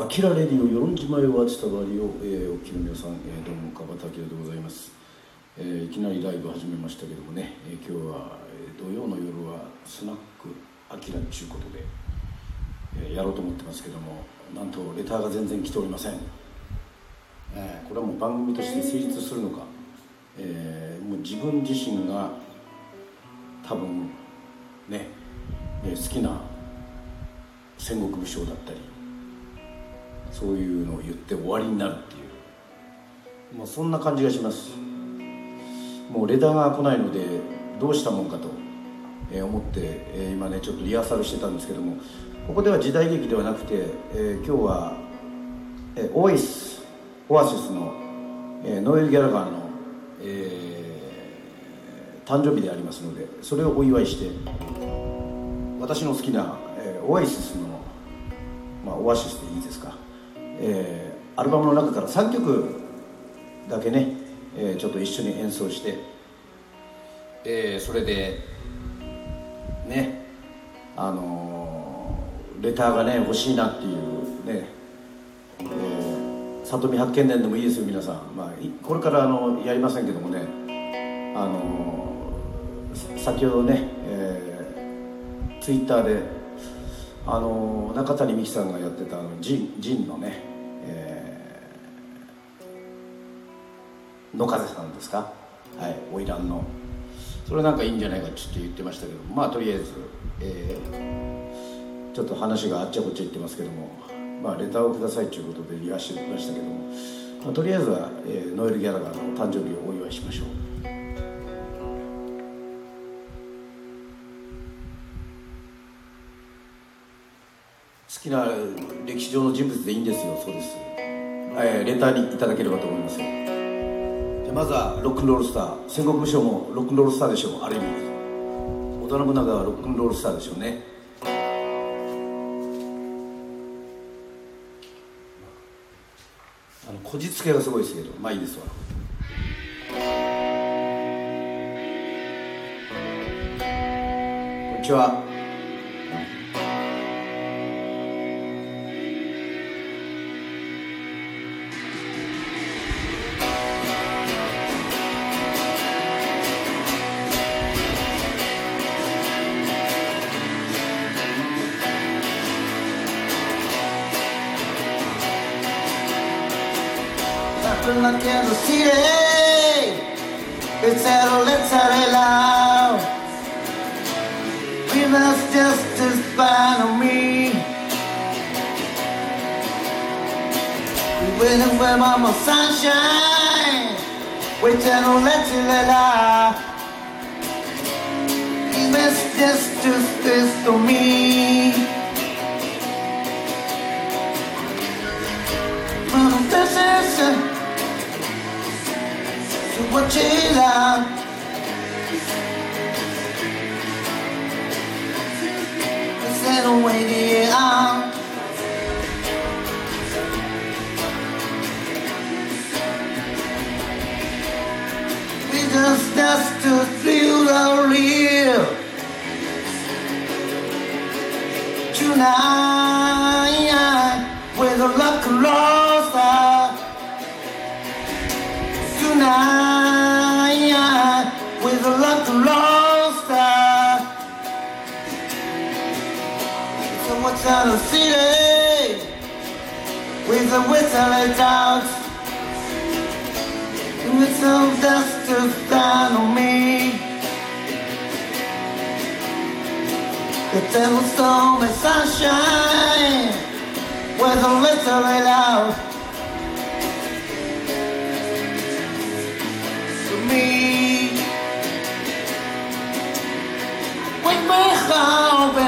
アキラレディオ与論島へは伝わりを、えー、お聞きの皆さん、えー、どうも川端明でございます、えー、いきなりライブ始めましたけどもね、えー、今日は、えー、土曜の夜はスナックアキラちゅうことで、えー、やろうと思ってますけどもなんとレターが全然来ておりません、えー、これはもう番組として成立するのか、えー、もう自分自身が多分ね、えー、好きな戦国武将だったりそういうのを言って終わりになるっていう。もうそんな感じがします。もうレターが来ないのでどうしたもんかと思って、え今ねちょっとリハーサルしてたんですけどもここでは時代劇ではなくて、え今日は、えオアイスオアシスの、えノエル・ギャラガーの、えー、誕生日でありますのでそれをお祝いして私の好きな、えオアシスの、まあ、オアシスでいいですか。えー、アルバムの中から3曲だけね、えー、ちょっと一緒に演奏して、えー、それでねあのー、レターがね欲しいなっていうね、えー、里見八犬伝でもいいですよ皆さん、まあ、これからあのやりませんけどもねあのー、先ほどね、えー、ツイッターであの中谷美紀さんがやってたあのジンジンのね、えー、野風さんですか？はい花魁の。それなんかいいんじゃないかちょっと言ってましたけどまあとりあえず、えー、ちょっと話があっちゃこっちゃ言ってますけどもまあレターをくださいということで言わせてましたけども、まあ、とりあえずは、えー、ノエル・ギャラガーの誕生日をお祝いしましょう。きな歴史上の人物でいいんですよ。そうです、えー、レターにいただければと思いますでまずはロックンロールスター。戦国武将もロックンロールスターでしょう。ある意味。織田信長はロックンロールスターでしょうね。あのこじつけがすごいですけどまあいいですわ。こんにちは en the Kansas City. It's at Lexarela. We must just follow me. We waiting for Mama Sunshine. We're at Lexarela. We must just follow me. Mama Sunshine is what you love. Instead of waiting out. We just dust to feel the real tonight with a luck lost tonight Of city with a whistle and out. With some dust to down on me. The devil storm and sunshine with a whistle and out. For me. my heart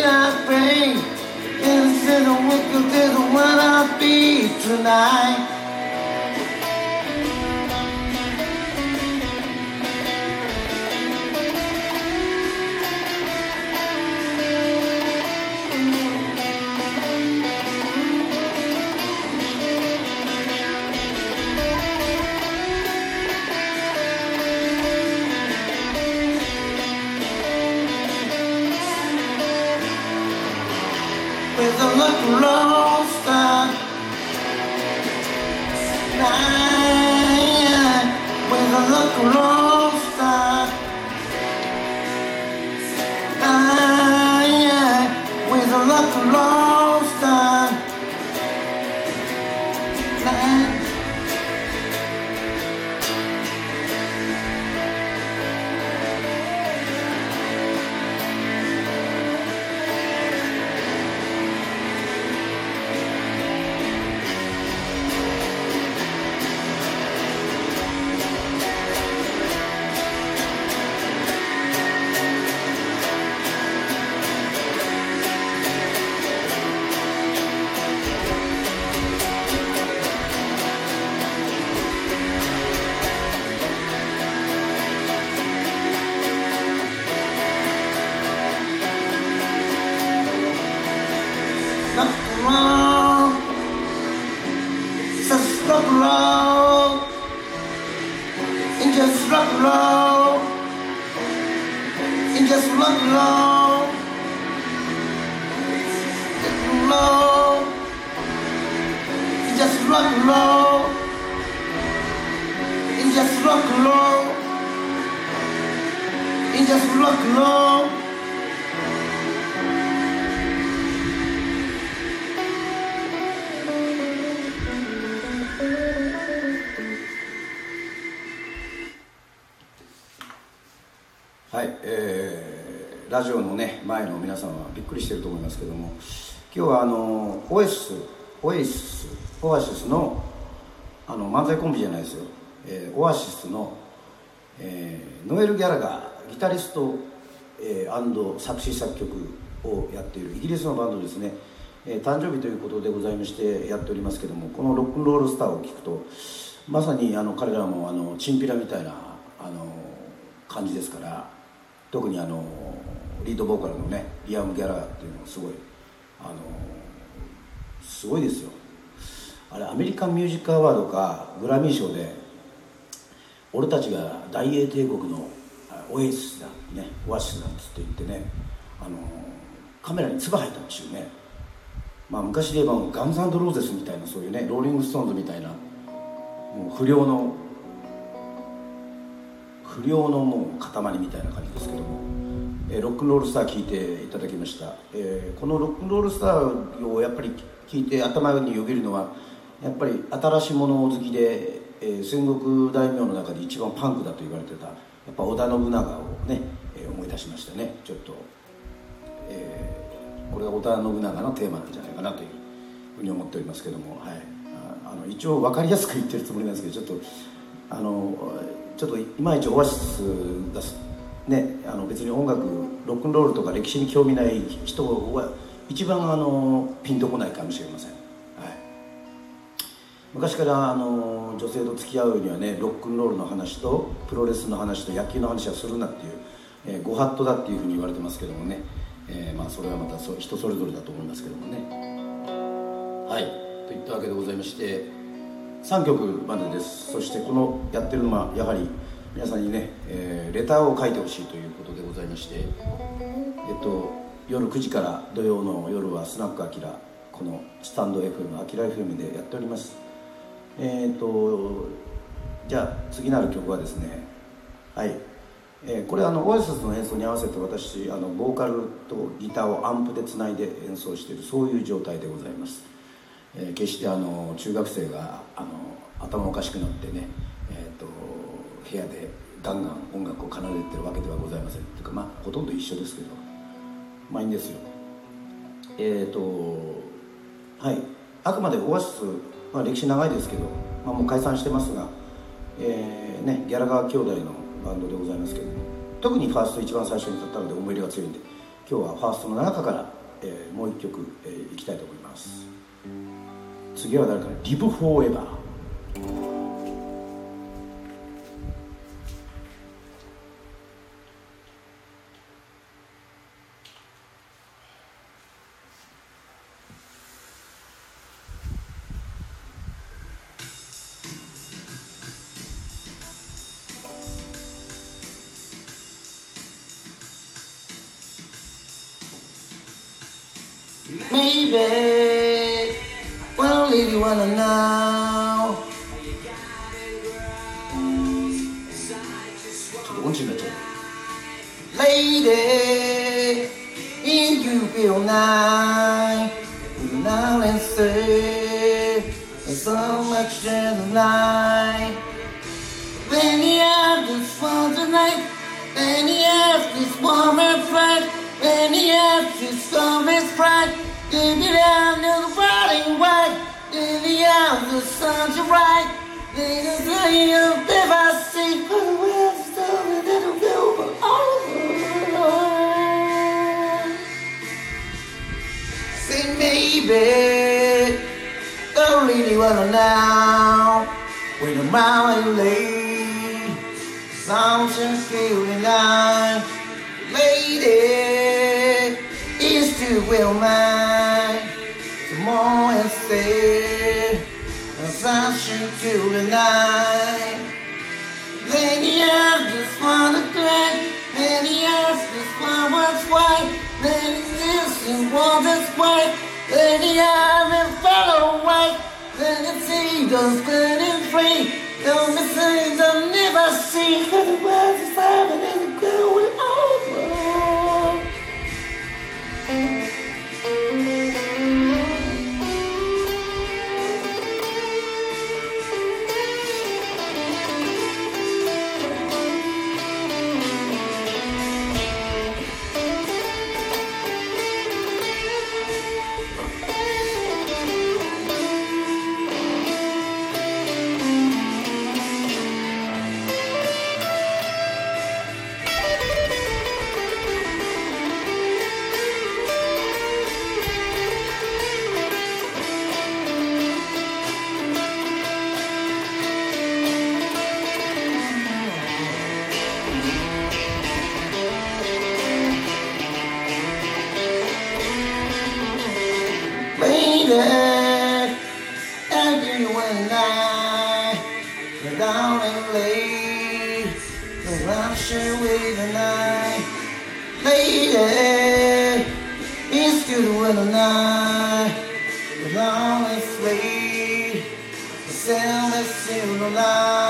afraid of pain. Instead of wicked, this is what I'll be tonight. just rock and roll. Rock and roll. And just rock and roll. And just rock and roll. And just rock and roll. はい、えー ラジオのね前の皆さんはびっくりしてると思いますけども今日はあのオエシスオエシスオアシスのあの漫才コンビじゃないですよ、えーオアシスの、えーノエル・ギャラガーギタリスト、えーアンド作詞作曲をやっているイギリスのバンドですね、えー誕生日ということでございましてやっておりますけどもこのロックンロールスターを聞くとまさにあの彼らもあのチンピラみたいなあの感じですから特にあのリードボーカルのねリアム・ギャラーっていうのはすごいあのすごいですよ。あれアメリカン・ミュージック・アワードかグラミー賞で俺たちが大英帝国のオエシスだねオアシスだっつって言ってねあのカメラに唾吐いたっちゅうね。まあ昔で言えばガンズローゼスみたいなそういうねローリング・ストーンズみたいなもう不良の不良のもう塊みたいな感じですけども、えロックンロールスター聞いていただきました、えーこのロックンロールスターをやっぱり聞いて頭によぎるのはやっぱり新しいもの好きで、えー戦国大名の中で一番パンクだと言われてたやっぱ織田信長をね、えー思い出しましたね。ちょっと、えーこれが織田信長のテーマなんじゃないかなというふうに思っておりますけども、はい、あの一応分かりやすく言ってるつもりなんですけどちょっとあのちょっといまいちオアシスがすねあの別に音楽ロックンロールとか歴史に興味ない人は一番あのピンとこないかもしれません、はい、昔からあの女性と付き合うにはねロックンロールの話とプロレスの話と野球の話はするなっていう、えーご法度だっていうふうに言われてますけどもね、えーまあそれはまたそ人それぞれだと思いますけどもね。はい。といったわけでございまして3曲までです。そしてこのやってるのはやはり皆さんにね、えーレターを書いてほしいということでございましてえっと夜9時から土曜の夜はスナックアキラこのスタンド FM アキラ FM でやっております。えっとじゃあ次なる曲はですねはい、えーこれあのオアシスの演奏に合わせて私あのボーカルとギターをアンプでつないで演奏しているそういう状態でございます。えー決してあの中学生があの頭おかしくなってね、部屋でガンガン音楽を奏でてるわけではございません。というかまあほとんど一緒ですけど。まあいいんですよ。えっ、とはい。あくまでオアシス、まあ、歴史長いですけど、まあ、もう解散してますが、えーね、ギャラガー兄弟のバンドでございますけど特にファースト一番最初に立ったので思い入れが強いんで今日はファーストの中から、えーもう一曲、えーいきたいと思います。次は誰か「リブ・フォーエバー」Maybe we'll leave you alone now. 저도 온지몇죠 Lady, if you feel nice, you now and say, there's so much in the night. When you have this one tonight, when you have warm and bright, when you have this summer's bright. Baby, down in the riding white, in the eyes of the sun to right. They just tell you if I see, but we're still in the river, all over. Say, maybe, I really wanna now. When the mountain lay, sounds just feeling like, lady, is too well mine stay as I shoot you and I. Just wanna cry, lady eyes just want white, lady this and want white, lady eyes and follow white, lady see those good and free, Tell me things I've never seen. cause the world is and the good will over. you and I were down and late. The rapture with the night. Lady, it's good when the night. The long and sleep. The sound that's in the light.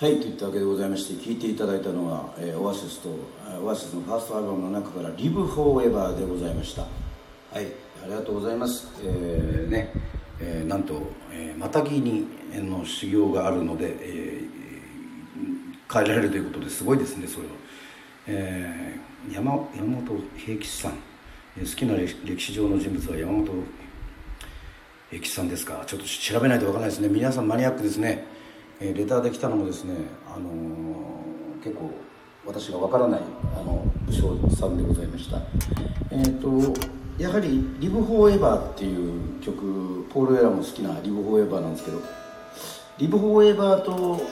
はいといったわけでございまして聴いていただいたのは、えー、オアシスとオアシスのファーストアルバムの中から「Live Forever」でございました。はいありがとうございます。えー、ね、えー、なんと、えー、マタギにの修行があるので、えー、帰られるということですごいですねそれは、えー、山山本平吉さん。好きな歴史上の人物は山本平吉さんですか？ちょっと調べないと分からないですね。皆さんマニアックですね。えレターで来たのもですね、あのー、結構私がわからないあの武将さんでございました。えっ、ー、とやはり「リブ・フォーエバー」っていう曲ポール・ウェラーも好きな「リブ・フォーエバー」なんですけどリブ・フォーエバーと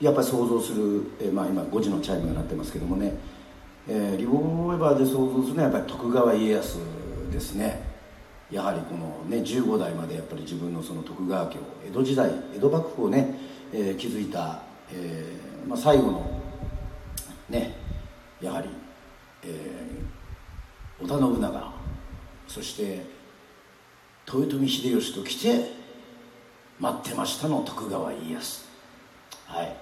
やっぱり想像する、えー、まあ、今5時のチャイムが鳴ってますけどもね、えー、リブ・フォーエバーで想像するのはやっぱり徳川家康ですね。やはりこの、ね、15代までやっぱり自分のその徳川家を江戸時代江戸幕府をね、えー、築いた、えーまあ、最後のねやはり、えー、織田信長そして豊臣秀吉と来て待ってましたの徳川家康。はい。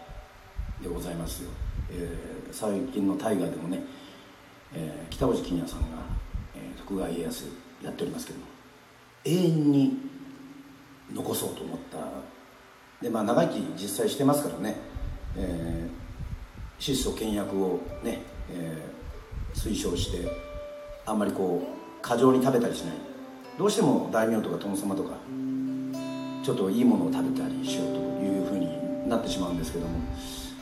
でございますよ、えー、最近の大河でもね、えー、北大路欣也さんが、えー、徳川家康やっておりますけども。永遠に残そうと思った。でまあ長生き実際してますからね、えー、質素倹約をね、えー、推奨してあんまりこう過剰に食べたりしない。どうしても大名とか殿様とかちょっといいものを食べたりしようというふうになってしまうんですけども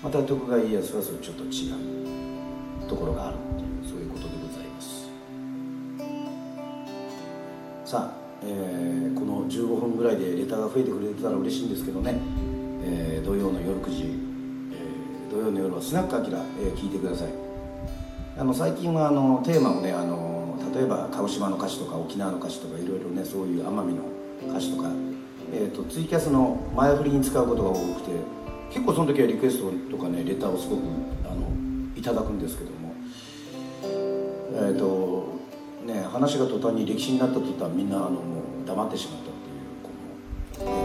また徳川家康はそれちょっと違う。ところがあるっていうそういうことでございます。さあえー、この15分ぐらいでレターが増えてくれてたら嬉しいんですけどね、えー、土曜の夜9時、えー、土曜の夜はスナックアキラ、えー、聞いてください。あの最近はあのテーマをねあの例えば鹿児島の歌詞とか沖縄の歌詞とかいろいろねそういう奄美の歌詞とか、えーと、ツイキャスの前振りに使うことが多くて結構その時はリクエストとかねレターをすごくあのいただくんですけども。えっ、ー、とね話が途端に歴史になった途端みんなあのもう黙ってしまったっていうこの、ね、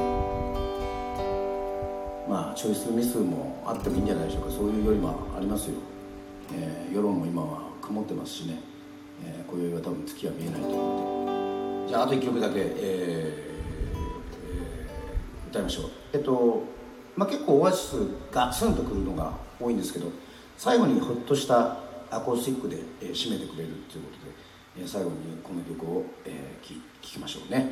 まあチョイスミスもあってもいいんじゃないでしょうか。そういうよりもありますよ、えー、世論も今は曇ってますしね、えー、今宵は多分月は見えないと思って。じゃああと1曲だけ、えーえー、歌いましょう。えっとまあ結構オアシスガツンとくるのが多いんですけど最後にほっとしたアコースティックで、えー、締めてくれるっていうことで。最後にこの曲を、えー、ききましょうね。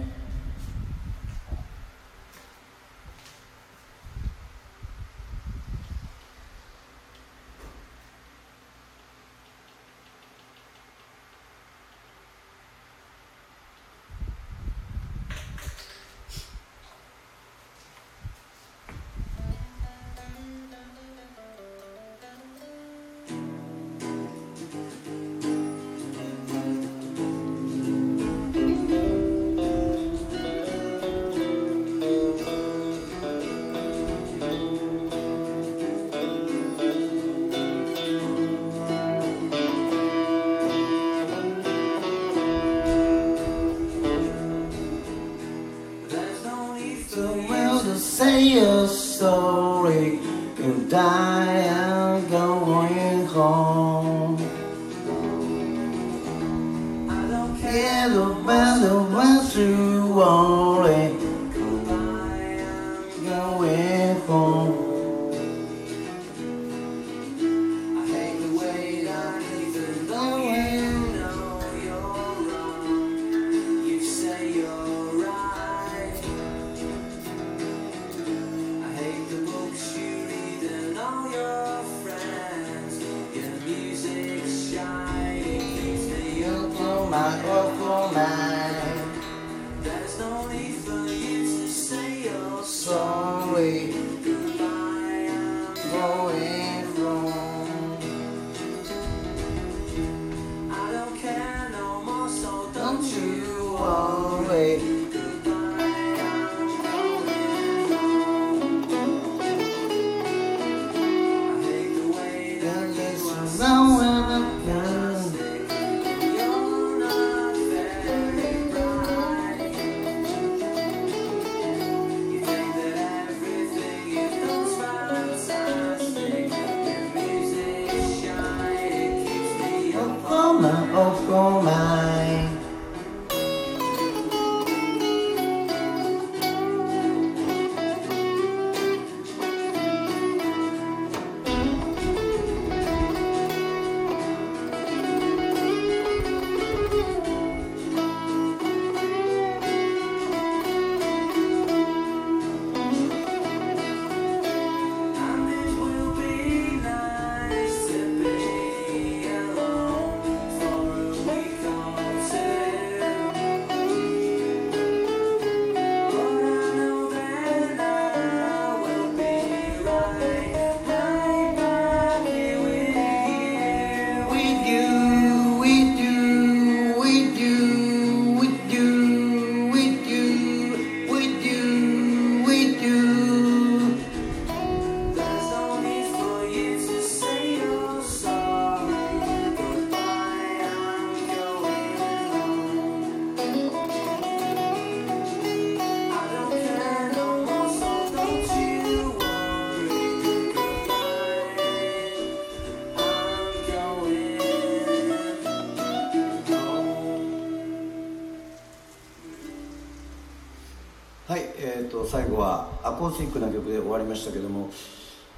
はい、えー、と最後はアコースティックな曲で終わりましたけども、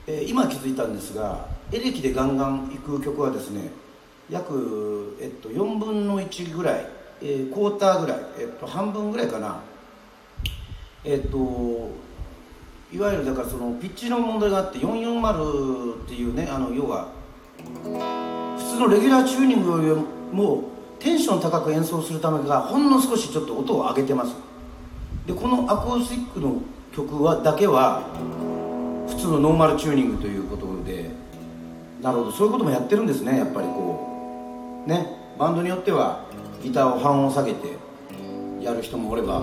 えー今気づいたんですがエレキでガンガン行く曲はですね約、えっと、4分の1ぐらい、えークォーターぐらい、えっと、半分ぐらいかな。えっといわゆるだからそのピッチの問題があって440っていうねあの要は普通のレギュラーチューニングよりもテンション高く演奏するためがほんの少しちょっと音を上げてます。でこのアコースティックの曲はだけは普通のノーマルチューニングということでなるほど。そういうこともやってるんですねやっぱりこう。ね。バンドによってはギターを半音下げてやる人もおれば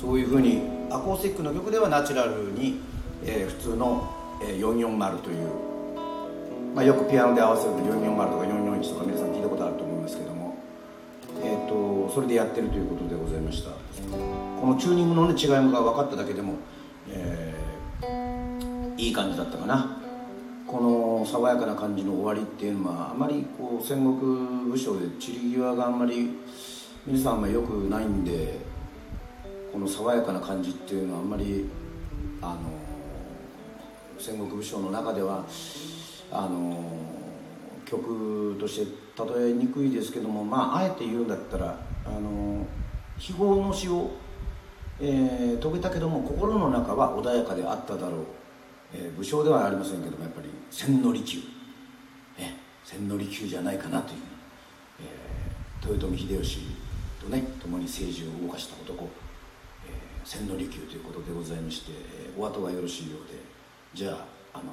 そういうふうにアコースティックの曲ではナチュラルに、えー普通の、えー440という、まあ、よくピアノで合わせると440とか441とか皆さん聞いたことあると思いますけども、とそれでやってるということでございました。このチューニングの、ね、違いが分かっただけでも、えーいい感じだったかな。この爽やかな感じの終わりっていうのはあまりこう戦国武将で散り際があんまり皆さんあんまり良くないんでこの爽やかな感じっていうのはあんまりあの戦国武将の中ではあの曲として例えにくいですけどもまああえて言うんだったらあの非業の死を、えー遂げたけども心の中は穏やかであっただろう、えー武将ではありませんけどもやっぱり千利休、ね、千利休じゃないかなという、えー豊臣秀吉とね共に政治を動かした男、えー千利休ということでございまして、えーお後がよろしいようでじゃああの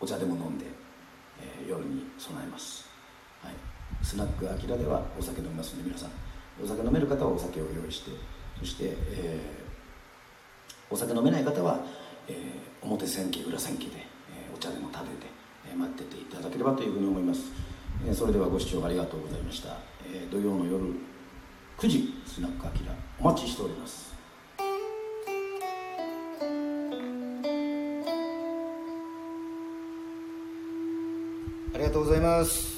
お茶でも飲んで、えー夜に備えます、スナックアキラではお酒飲みますので皆さんお酒飲める方はお酒を用意してそして、えーお酒飲めない方は、えー表千家裏千家で、えーお茶でも食べて、えー待ってていただければというふうに思います、えーそれではご視聴ありがとうございました、えー土曜の夜9時スナックアキラお待ちしております。ありがとうございます。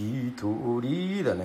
一人だね。